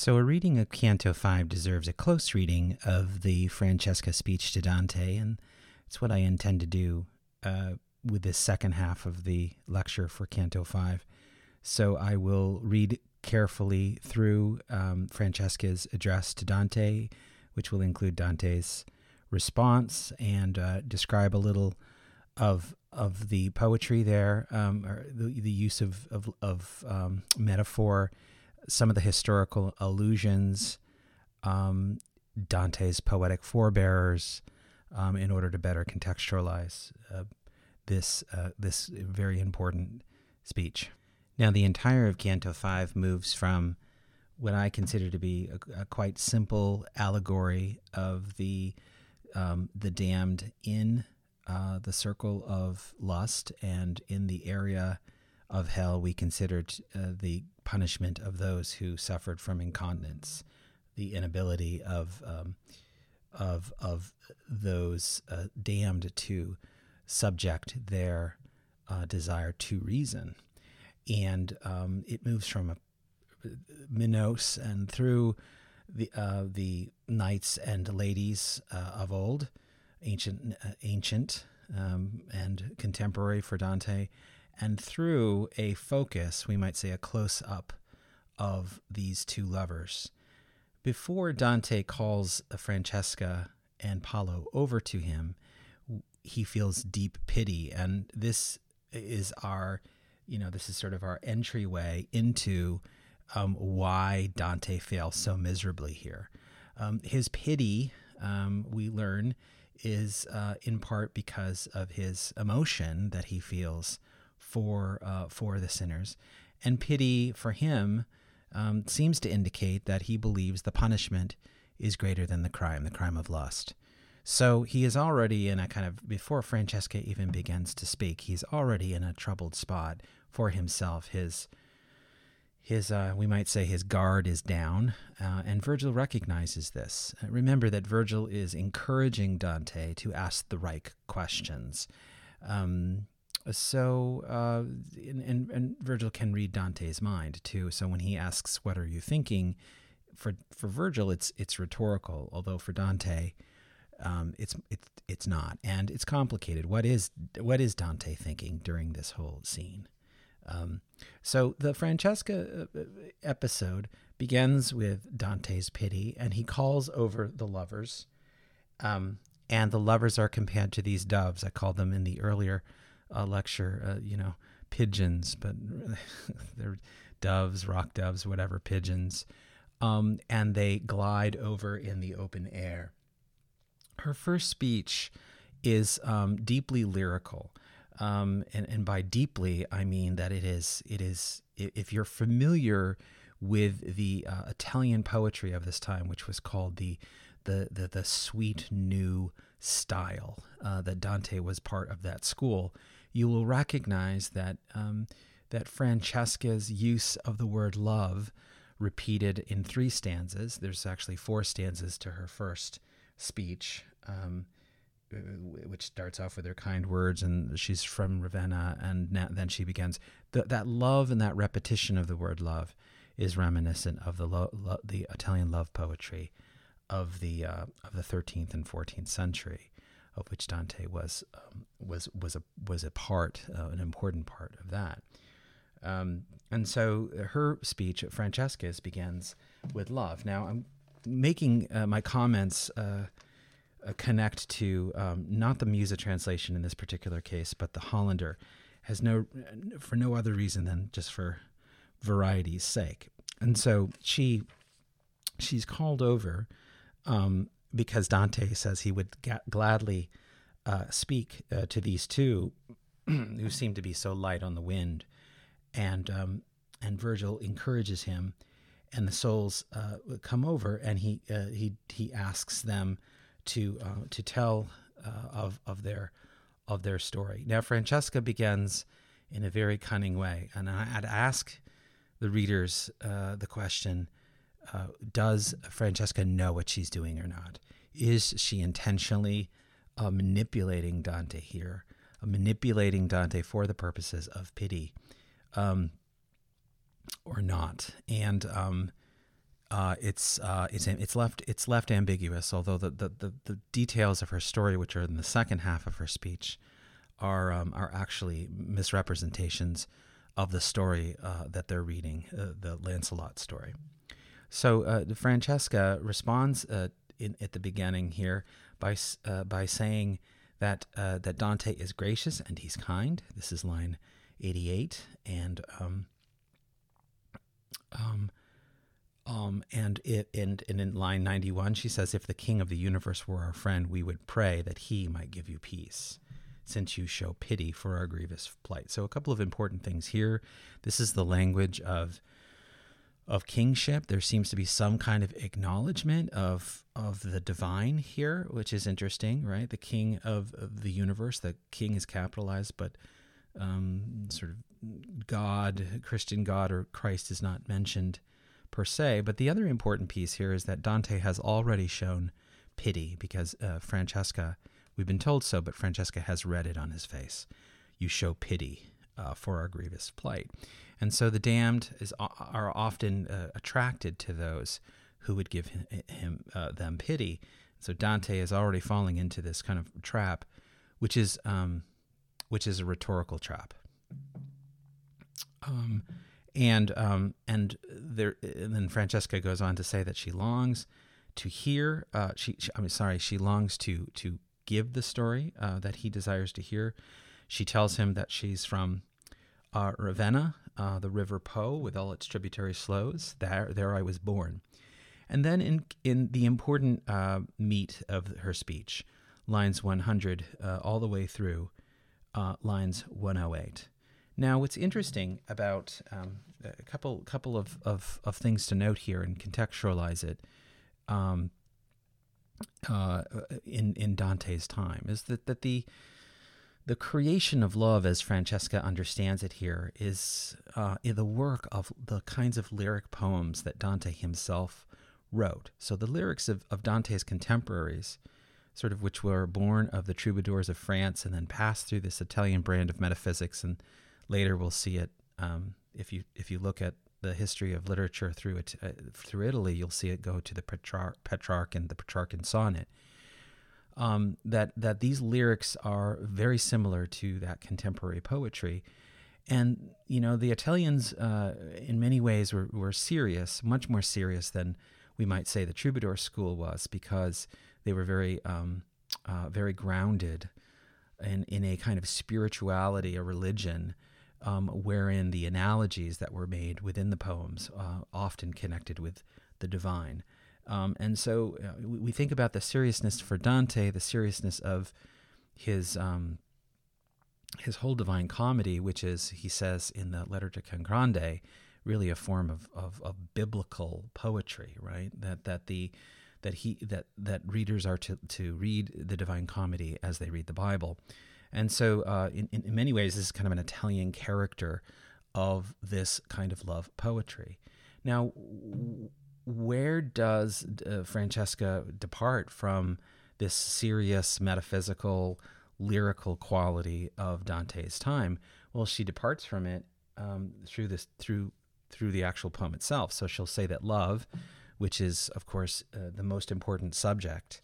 So, a reading of Canto 5 deserves a close reading of the Francesca speech to Dante, and it's what I intend to do uh, with this second half of the lecture for Canto 5. So, I will read carefully through um, Francesca's address to Dante, which will include Dante's response and uh, describe a little of of the poetry there, um, or the, the use of of, of um, metaphor some of the historical allusions, um, Dante's poetic forebearers, um, in order to better contextualize uh, this uh, this very important speech. Now, the entire of Canto Five moves from what I consider to be a, a quite simple allegory of the um, the damned in uh, the circle of lust and in the area of hell, we considered uh, the punishment of those who suffered from incontinence, the inability of um, of of those uh, damned to subject their uh, desire to reason, and um, it moves from a Minos and through the uh, the knights and ladies uh, of old, ancient uh, ancient um, and contemporary for Dante, and through a focus, we might say a close up of these two lovers. Before Dante calls Francesca and Paolo over to him, he feels deep pity. And this is our, you know, this is sort of our entryway into um, why Dante fails so miserably here. Um, his pity, um, we learn, is uh, in part because of his emotion that he feels for uh, for the sinners, and pity for him um, seems to indicate that he believes the punishment is greater than the crime, the crime of lust. So he is already in a kind of before Francesca even begins to speak, he's already in a troubled spot for himself. His his uh, we might say his guard is down, uh, and Virgil recognizes this. Uh, remember that Virgil is encouraging Dante to ask the right questions. Um, so uh, and, and Virgil can read Dante's mind too. So when he asks, "What are you thinking?" for for Virgil, it's it's rhetorical, although for Dante, um, it's it's it's not, and it's complicated. What is what is Dante thinking during this whole scene? Um, so the Francesca uh, episode begins with Dante's pity, and he calls over the lovers, um, and the lovers are compared to these doves. I called them in the earlier uh, lecture, uh, you know, pigeons, but they're doves, rock doves, whatever, pigeons. Um, and they glide over in the open air. Her first speech is um, deeply lyrical. Um, and, and by deeply, I mean that it is, it is, if you're familiar with the uh, Italian poetry of this time, which was called the, the, the, the sweet new style, uh, that Dante was part of that school, you will recognize that um, that Francesca's use of the word love repeated in three stanzas. There's actually four stanzas to her first speech, um, which starts off with her kind words, and she's from Ravenna, and now, then she begins. The, that love and that repetition of the word love is reminiscent of the lo, lo, the Italian love poetry of the uh, of the 13th and 14th century of which Dante was um, was was a was a part, uh, an important part of that. Um, and so her speech at Francesca's begins with love. Now I'm making uh, my comments uh, uh connect to um, not the Musa translation in this particular case, but the Hollander has no for no other reason than just for variety's sake. And so she she's called over um, because Dante says he would ga- gladly uh, speak uh, to these two who seem to be so light on the wind, and um, and Virgil encourages him, and the souls uh, come over, and he uh, he he asks them to uh, to tell uh, of of their of their story. Now Francesca begins in a very cunning way, and I'd ask the readers the question uh, does Francesca know what she's doing or not? Is she intentionally uh, manipulating Dante here, uh, manipulating Dante for the purposes of pity, um, or not? And um, uh, it's uh, it's it's left it's left ambiguous. Although the, the, the, the, details of her story, which are in the second half of her speech, are um, are actually misrepresentations of the story uh, that they're reading, the Lancelot story. So uh, Francesca responds uh, in, at the beginning here by by saying that that Dante is gracious and he's kind. This is line eighty eight, and um, um, um, and it and, and in line 91 she says if the king of the universe were our friend we would pray that he might give you peace since you show pity for our grievous plight. So a couple of important things here. This is the language of of kingship there seems to be some kind of acknowledgement of of the divine here which is interesting right the king of, the universe the king is capitalized but um, sort of god christian god or christ is not mentioned per se. But the other important piece here is that Dante has already shown pity because uh, Francesca, we've been told so, but Francesca has read it on his face. You show pity uh, for our grievous plight. And so the damned is, are often uh, attracted to those who would give him, him uh, them pity. So Dante is already falling into this kind of trap, which is um, which is a rhetorical trap. Um, and um, and there and then Francesca goes on to say that she longs to hear. Uh, she, she I'm sorry, she longs to to give the story uh, that he desires to hear. She tells him that she's from uh, Ravenna, uh, the River Po, with all its tributary slows. There, there I was born. And then in in the important uh, meat of her speech, lines 100 uh, all the way through lines 108. Now, what's interesting about um, a couple couple of, of, of, things to note here and contextualize it um, uh, in in Dante's time is that that the the creation of love, as Francesca understands it here, is uh, the work of the kinds of lyric poems that Dante himself wrote. So the lyrics of, of Dante's contemporaries, sort of which were born of the troubadours of France and then passed through this Italian brand of metaphysics and later we'll see it um, if you if you look at the history of literature through it uh, through Italy, you'll see it go to the Petrarch, Petrarch and the Petrarchan sonnet. Um, that that these lyrics are very similar to that contemporary poetry, and you know the Italians uh, in many ways were, were serious, much more serious than we might say the troubadour school was, because they were very um, uh, very grounded in in a kind of spirituality, a religion um, wherein the analogies that were made within the poems uh, often connected with the divine. Um, and so uh, we think about the seriousness for Dante, the seriousness of his um, his whole divine comedy, which is, he says in the letter to Can Grande, really a form of, of, of, biblical poetry, right? That that the that he that that readers are to, to read the divine comedy as they read the Bible. And so, uh, in, in many ways, this is kind of an Italian character of this kind of love poetry. Now, where does uh, Francesca depart from this serious, metaphysical, lyrical quality of Dante's time? Well, she departs from it um, through this through through the actual poem itself. So she'll say that love, which is, of course, uh, the most important subject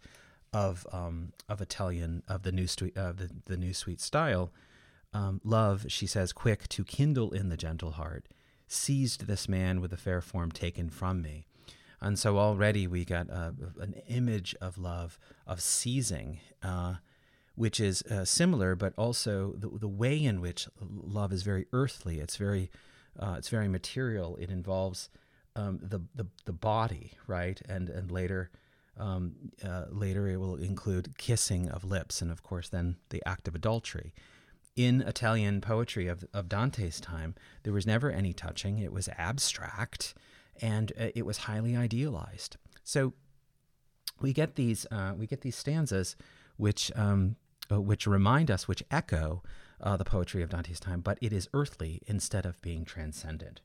of um, of Italian of the new sweet uh, the the new sweet style. Um, love, she says, quick to kindle in the gentle heart, seized this man with the fair form taken from me. And so already we got an image of love, of seizing, uh, which is uh, similar, but also the, the way in which love is very earthly. It's very, uh, it's very material. It involves um, the, the the body, right, and and later um, uh, later, it will include kissing of lips, and of course, then the act of adultery. In Italian poetry of, of Dante's time, there was never any touching. It was abstract, and uh, it was highly idealized. So we get these uh, we get these stanzas, which um, uh, which remind us, which echo uh, the poetry of Dante's time, but it is earthly instead of being transcendent.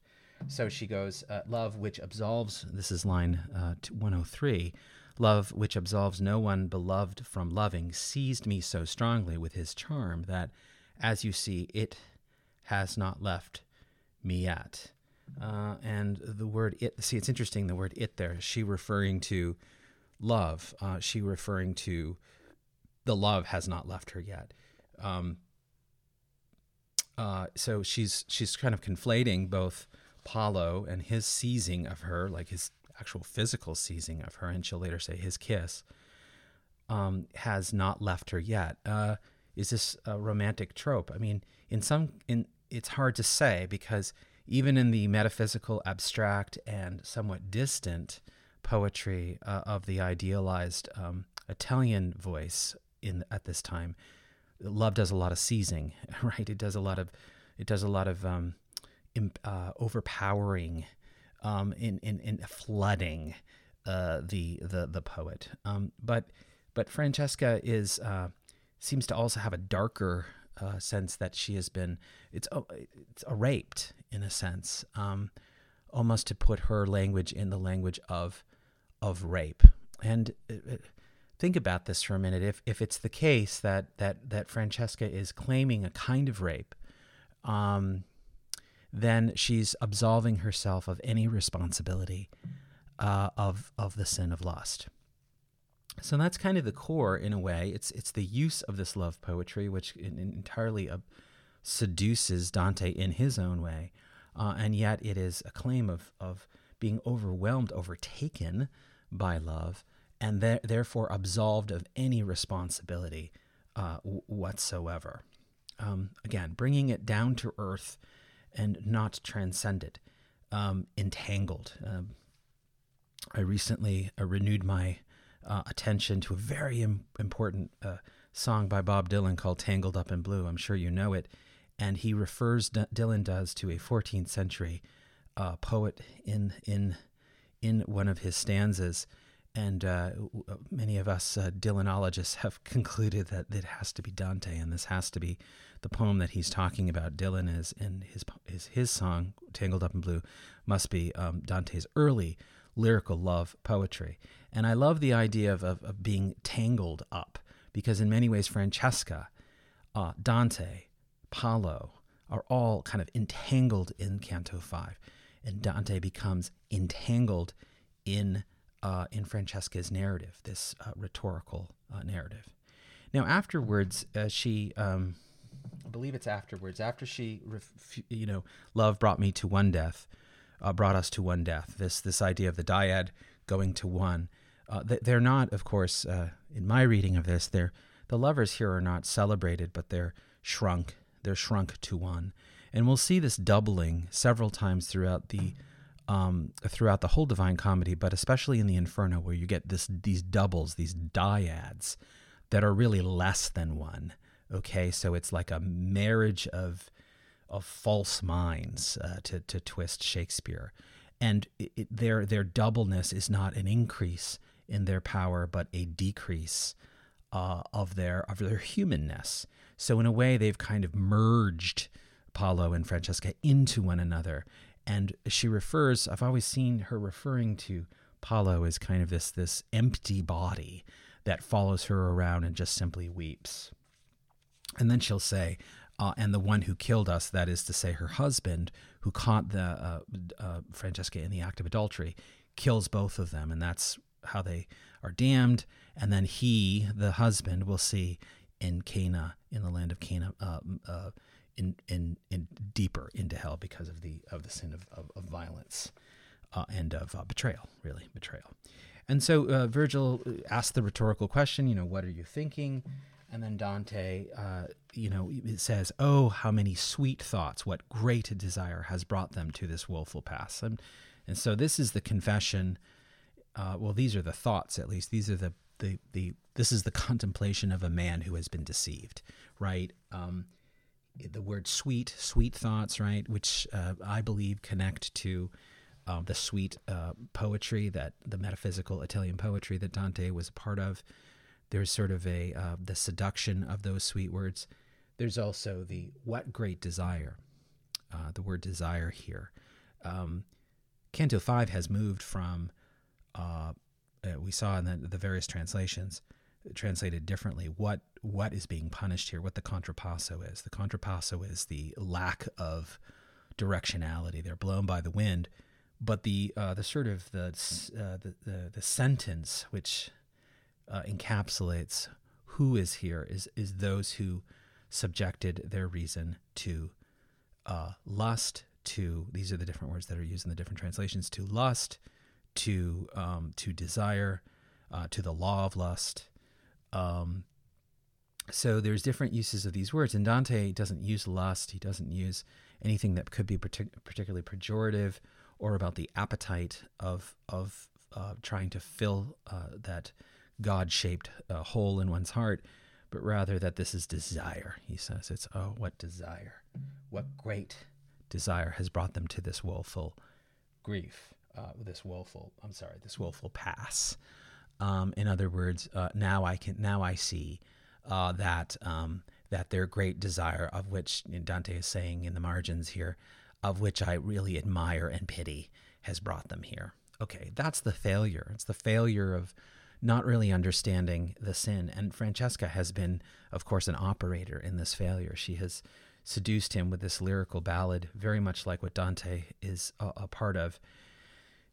So she goes, uh, Love which absolves, this is line uh, 103, Love, which absolves no one beloved from loving, seized me so strongly with his charm that, as you see, it has not left me yet. Uh, and the word it, see, it's interesting the word it there. She referring to love? Uh, she referring to the love has not left her yet. Um, uh, so she's she's kind of conflating both Paolo and his seizing of her, like his actual physical seizing of her, and she'll later say his kiss, um, has not left her yet. Uh, is this a romantic trope? I mean, in some, in it's hard to say because even in the metaphysical, abstract, and somewhat distant poetry uh, of the idealized um, Italian voice in at this time, love does a lot of seizing, right? It does a lot of, it does a lot of um, uh, overpowering, um, in, in in flooding uh, the the the poet. Um, but but Francesca is uh, seems to also have a darker uh, sense that she has been it's uh, it's raped in a sense, um, almost to put her language in the language of of rape. And uh, think about this for a minute. If if it's the case that that that Francesca is claiming a kind of rape, um, then she's absolving herself of any responsibility uh, of of the sin of lust. So that's kind of the core, in a way. It's it's the use of this love poetry, which entirely uh, seduces Dante in his own way, uh, and yet it is a claim of of being overwhelmed, overtaken by love, and th- therefore absolved of any responsibility uh, w- whatsoever. Um, again, bringing it down to earth and not transcended, um, entangled. Um, I recently uh, renewed my uh, attention to a very Im- important uh, song by Bob Dylan called Tangled Up in Blue. I'm sure you know it. And he refers, Dylan does, to a 14th century uh, poet in, in, in one of his stanzas. And uh, many of us uh, Dylanologists have concluded that it has to be Dante, and this has to be the poem that he's talking about. Dylan is in his his, his song "Tangled Up in Blue" must be um, Dante's early lyrical love poetry. And I love the idea of, of, of being tangled up because, in many ways, Francesca, uh, Dante, Paolo are all kind of entangled in Canto 5. And Dante becomes entangled in, uh, in Francesca's narrative, this uh, rhetorical uh, narrative. Now, afterwards, uh, she. Um, I believe it's afterwards. After she, you know, love brought me to one death uh, brought us to one death. This this idea of the dyad going to one. Uh, they're not, of course, in my reading of this, they're the lovers here are not celebrated, but they're shrunk. They're shrunk to one, and we'll see this doubling several times throughout the um, throughout the whole Divine Comedy, but especially in the Inferno, where you get this these doubles, these dyads that are really less than one. Okay, so it's like a marriage of of false minds uh, to, to twist Shakespeare. And it, it, their, their doubleness is not an increase in their power, but a decrease uh, of, their, of their humanness. So, in a way, they've kind of merged Paolo and Francesca into one another. And she refers, I've always seen her referring to Paolo as kind of this, this empty body that follows her around and just simply weeps. And then she'll say, uh, and the one who killed us, that is to say, her husband, who caught the uh, uh, Francesca in the act of adultery, kills both of them, and that's how they are damned. And then he, the husband, will see in Caina, in the land of Caina, uh, uh, in, in in deeper into hell because of the of the sin of of, of violence uh, and of betrayal, really betrayal. And so Virgil asks the rhetorical question, you know, what are you thinking? And then Dante, uh, you know, says, "Oh, how many sweet thoughts! What great desire has brought them to this woeful pass." And and so this is the confession. Uh, well, these are the thoughts, at least. These are the the the. This is the contemplation of a man who has been deceived, right? Um, the word "sweet," sweet thoughts, right, which uh, I believe connect to um, the sweet uh, poetry that the metaphysical Italian poetry that Dante was a part of. There's sort of a uh, the seduction of those sweet words. There's also the what great desire. Uh, the word desire here. Um, Canto five has moved from uh, uh we saw in the, the various translations translated differently what what is being punished here what the contrapasso is the contrapasso is the lack of directionality. They're blown by the wind, but the uh, the sort of the, uh, the, the the sentence which uh, encapsulates who is here is is those who subjected their reason to uh, lust. To these are the different words that are used in the different translations. To lust, to um, to desire, uh, to the law of lust. Um, so there's different uses of these words, and Dante doesn't use lust. He doesn't use anything that could be partic- particularly pejorative or about the appetite of of uh, trying to fill uh, that God-shaped uh, hole in one's heart, but rather that this is desire. He says it's oh, what desire, what great desire has brought them to this woeful grief, uh, this woeful. I'm sorry, this woeful pass. Um, in other words, uh, now I can now I see uh, that um, that their great desire, of which Dante is saying in the margins here, of which I really admire and pity, has brought them here. Okay, that's the failure. It's the failure of not really understanding the sin. And Francesca has been, of course, an operator in this failure. She has seduced him with this lyrical ballad, very much like what Dante is a, a part of.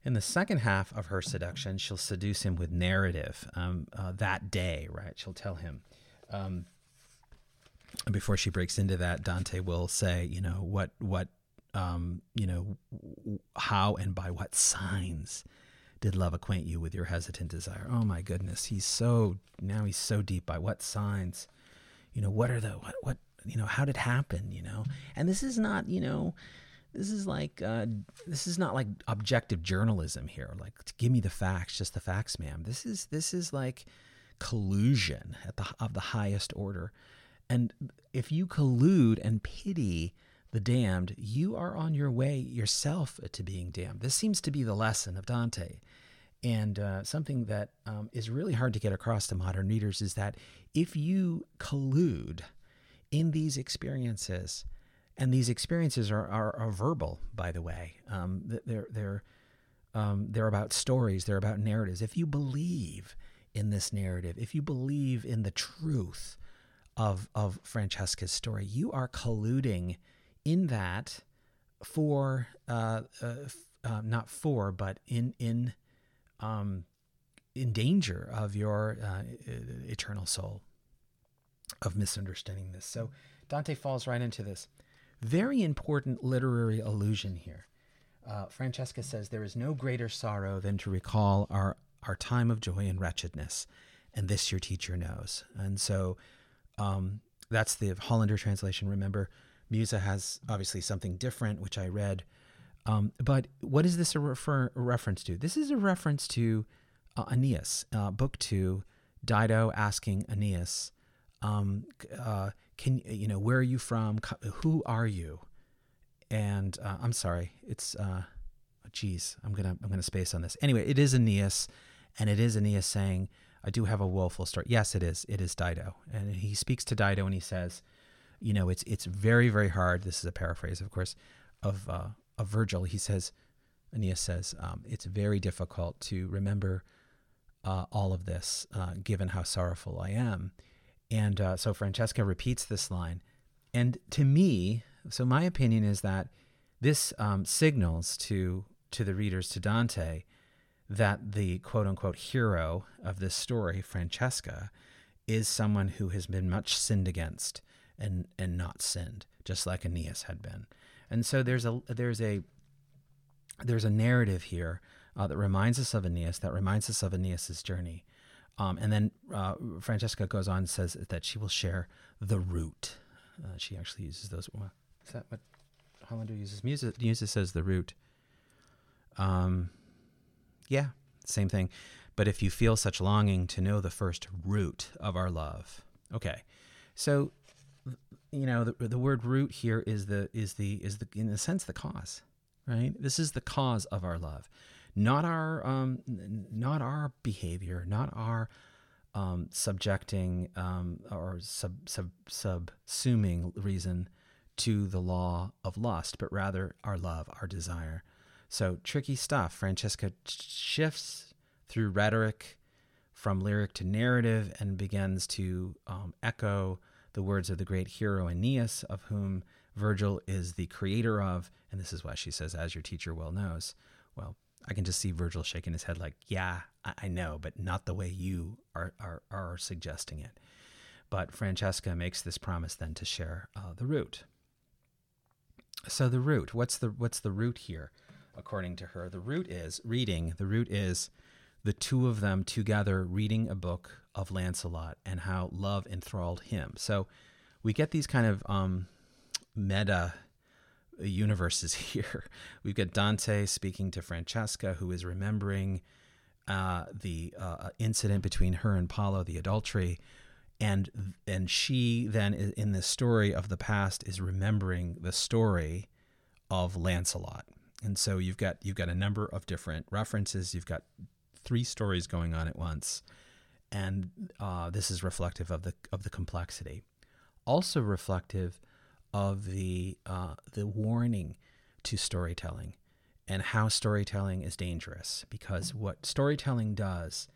In the second half of her seduction, she'll seduce him with narrative. Um, uh, that day, right? She'll tell him, um, before she breaks into that, Dante will say, you know, what, what, um, you know, how and by what signs did love acquaint you with your hesitant desire? Oh my goodness, he's so now he's so deep. By what signs? You know, what are the what what you know? How did it happen? You know, and this is not you know. This is like uh, this is not like objective journalism here. Like, give me the facts, just the facts, ma'am. This is this is like collusion at the of the highest order. And if you collude and pity the damned, you are on your way yourself to being damned. This seems to be the lesson of Dante. And uh, something that um, is really hard to get across to modern readers is that if you collude in these experiences, and these experiences are, are, are verbal, by the way, um, they're, they're, um, they're about stories, they're about narratives. If you believe in this narrative, if you believe in the truth of, of Francesca's story, you are colluding in that for, uh, uh, uh, not for, but in, in, um, in danger of your uh, eternal soul, of misunderstanding this. So Dante falls right into this. Very important literary allusion here. Uh, Francesca says, There is no greater sorrow than to recall our our time of joy and wretchedness, and this your teacher knows. And so um, that's the Hollander translation. Remember, Musa has obviously something different, which I read. Um, but what is this a, refer- a, reference to? This is a reference to uh, Aeneid, uh, book two, Dido asking Aeneas, um, uh, "Can you know where are you from? Who are you?" And uh, I'm sorry, it's uh, geez, I'm gonna I'm gonna space on this. Anyway, it is Aeneas, and it is Aeneas saying, "I do have a woeful story." Yes, it is. It is Dido, and he speaks to Dido, and he says, "You know, it's it's very very hard." This is a paraphrase, of course, of uh, of Virgil. He says, Aeneas says, um, "It's very difficult to remember uh, all of this, uh, given how sorrowful I am." And uh, so Francesca repeats this line, and to me, so my opinion is that this um, signals to to the readers to Dante that the quote unquote hero of this story, Francesca, is someone who has been much sinned against and and not sinned, just like Aeneas had been. And so there's a there's a there's a narrative here uh, that reminds us of Aeneas, that reminds us of Aeneas's journey. Um, and then uh, Francesca goes on and says that she will share the root. Uh, she actually uses those. Well, is that what Hollander uses? Musa uses says the root. Um, yeah, same thing. But if you feel such longing to know the first root of our love, okay. So, you know, the, the word root here is the is the is the in a sense the cause, right? This is the cause of our love, not our um, not our behavior, not our um, subjecting um, or sub, sub, subsuming reason to the law of lust, but rather our love, our desire. So tricky stuff. Francesca shifts through rhetoric from lyric to narrative and begins to um, echo the words of the great hero Aeneas, of whom Virgil is the creator of, and this is why she says, as your teacher well knows. Well, I can just see Virgil shaking his head like, yeah, I, I know, but not the way you are, are, are suggesting it. But Francesca makes this promise then to share uh, the root. So the root, what's the what's the root here? According to her, the root is reading. The root is the two of them together reading a book of Lancelot and how love enthralled him. So we get these kind of um, meta universes here. We've got Dante speaking to Francesca, who is remembering uh, the uh, incident between her and Paolo, the adultery, and and she then in this story of the past is remembering the story of Lancelot. And so you've got you've got a number of different references. You've got three stories going on at once, and uh, this is reflective of the of the complexity. Also reflective of the uh, the warning to storytelling and how storytelling is dangerous because what storytelling does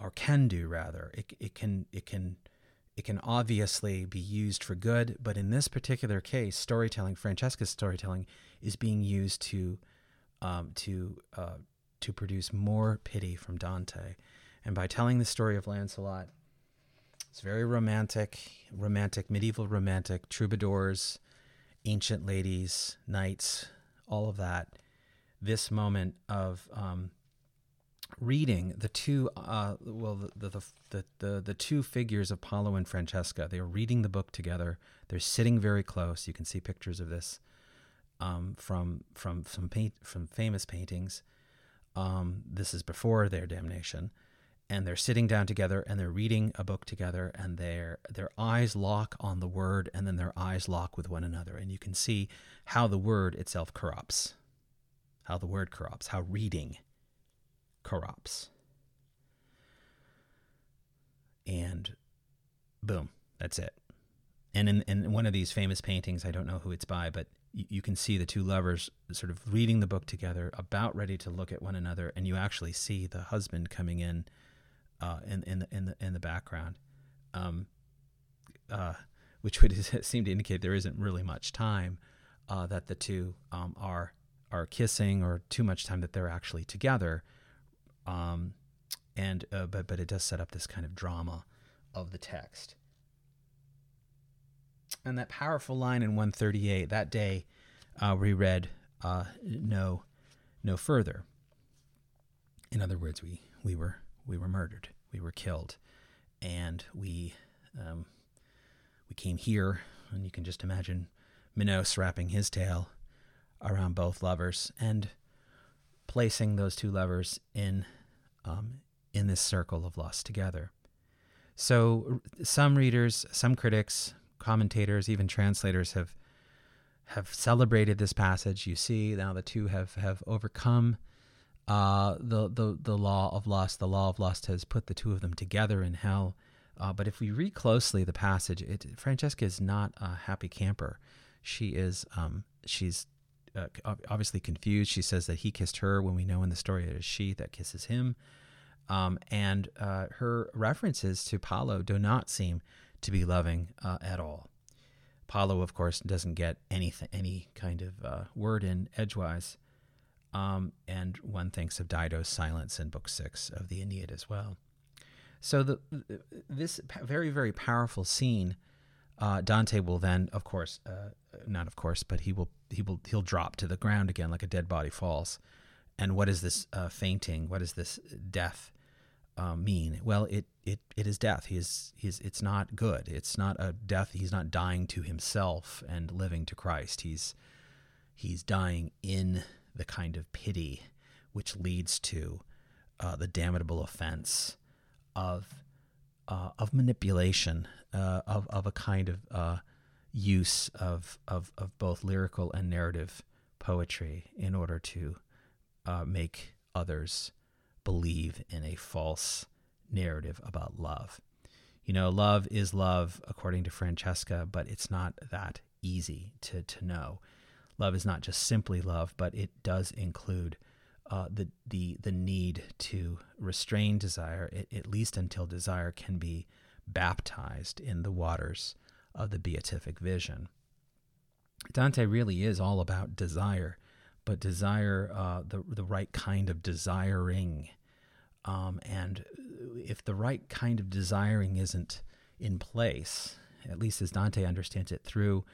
or can do rather it, it can it can it can obviously be used for good. But in this particular case storytelling francesca's storytelling is being used to um, to uh, to produce more pity from dante. And by telling the story of lancelot it's very romantic, romantic, medieval romantic, troubadours, ancient ladies, knights, all of that. This moment of um, reading the two, uh, well, the, the, the, the, the two figures Apollo and Francesca. They are reading the book together. They're sitting very close. You can see pictures of this um, from from some paint from famous paintings. Um, this is before their damnation and they're sitting down together and they're reading a book together and their their eyes lock on the word and then their eyes lock with one another. And you can see how the word itself corrupts. How the word corrupts. How reading corrupts. And boom that's it. And in, in one of these famous paintings i don't know who it's by but you, you can see the two lovers sort of reading the book together about ready to look at one another and you actually see the husband coming in uh, in in the in the in the background, um, uh, which would seem to indicate there isn't really much time uh, that the two um, are are kissing or too much time that they're actually together. Um, and uh, but but it does set up this kind of drama of the text. And that powerful line in 138 that day, uh, we read uh, no no further. In other words, we we were we were murdered, we were killed, and we um, we came here, and you can just imagine Minos wrapping his tail around both lovers and placing those two lovers in um, in this circle of lust together. So some readers, some critics, commentators, even translators have have celebrated this passage. You see now the two have have overcome uh, the, the, the law of lust, the law of lust has put the two of them together in hell. Uh, but if we read closely the passage, it, Francesca is not a happy camper. She is, um, she's uh, obviously confused. She says that he kissed her when we know in the story it is she that kisses him. Um, and uh, her references to Paolo do not seem to be loving uh, at all. Paolo, of course, doesn't get anything, any kind of uh, word in edgewise. Um, and one thinks of Dido's silence in Book Six of the Aeneid as well. So the this very very powerful scene, uh, Dante will then, of course, uh, not of course, but he will he will he'll drop to the ground again like a dead body falls. And what is this uh, fainting? What does this death uh, mean? Well, it it it is death. He is he's it's not good. It's not a death. He's not dying to himself and living to Christ. He's he's dying in the kind of pity which leads to uh, the damnable offense of uh, of manipulation uh, of of a kind of uh, use of, of of both lyrical and narrative poetry in order to uh, make others believe in a false narrative about love. You know, love is love according to Francesca, but it's not that easy to to know love is not just simply love, but it does include uh, the the the need to restrain desire, at least until desire can be baptized in the waters of the beatific vision. Dante really is all about desire, but desire, uh, the the right kind of desiring, um, and if the right kind of desiring isn't in place, at least as Dante understands it through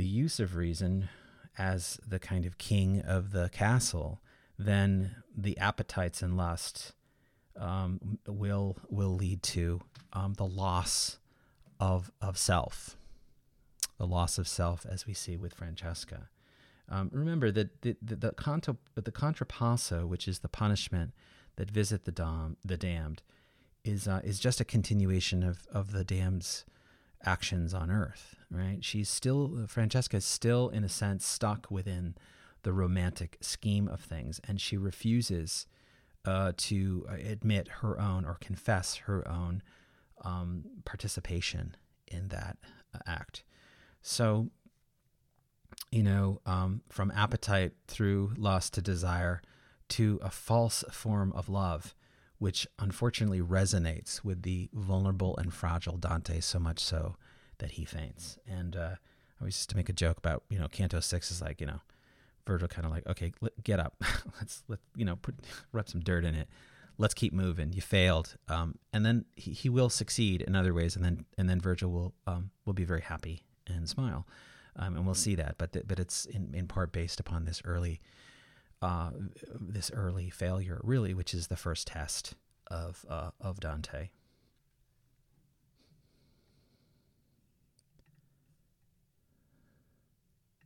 the use of reason as the kind of king of the castle, then the appetites and lust um, will will lead to um, the loss of of self, the loss of self, as we see with Francesca. Um, remember that the the, the, the contrapasso, which is the punishment that visit the dom, the damned, is uh, is just a continuation of of the damned's actions on earth. Right? She's still Francesca is still in a sense stuck within the romantic scheme of things, and she refuses uh, to admit her own or confess her own um, participation in that uh, act. So, you know, um, from appetite through lust to desire to a false form of love, which unfortunately resonates with the vulnerable and fragile Dante so much so that he faints. And uh, I always used to make a joke about, you know, Canto 6 is like, you know, Virgil kind of like, okay, get up. let's let you know put rub some dirt in it. Let's keep moving. You failed, um, and then he, he will succeed in other ways, and then and then Virgil will um, will be very happy and smile, um, and we'll see that. But th- but it's in, in part based upon this early uh, this early failure, really, which is the first test of uh, of Dante.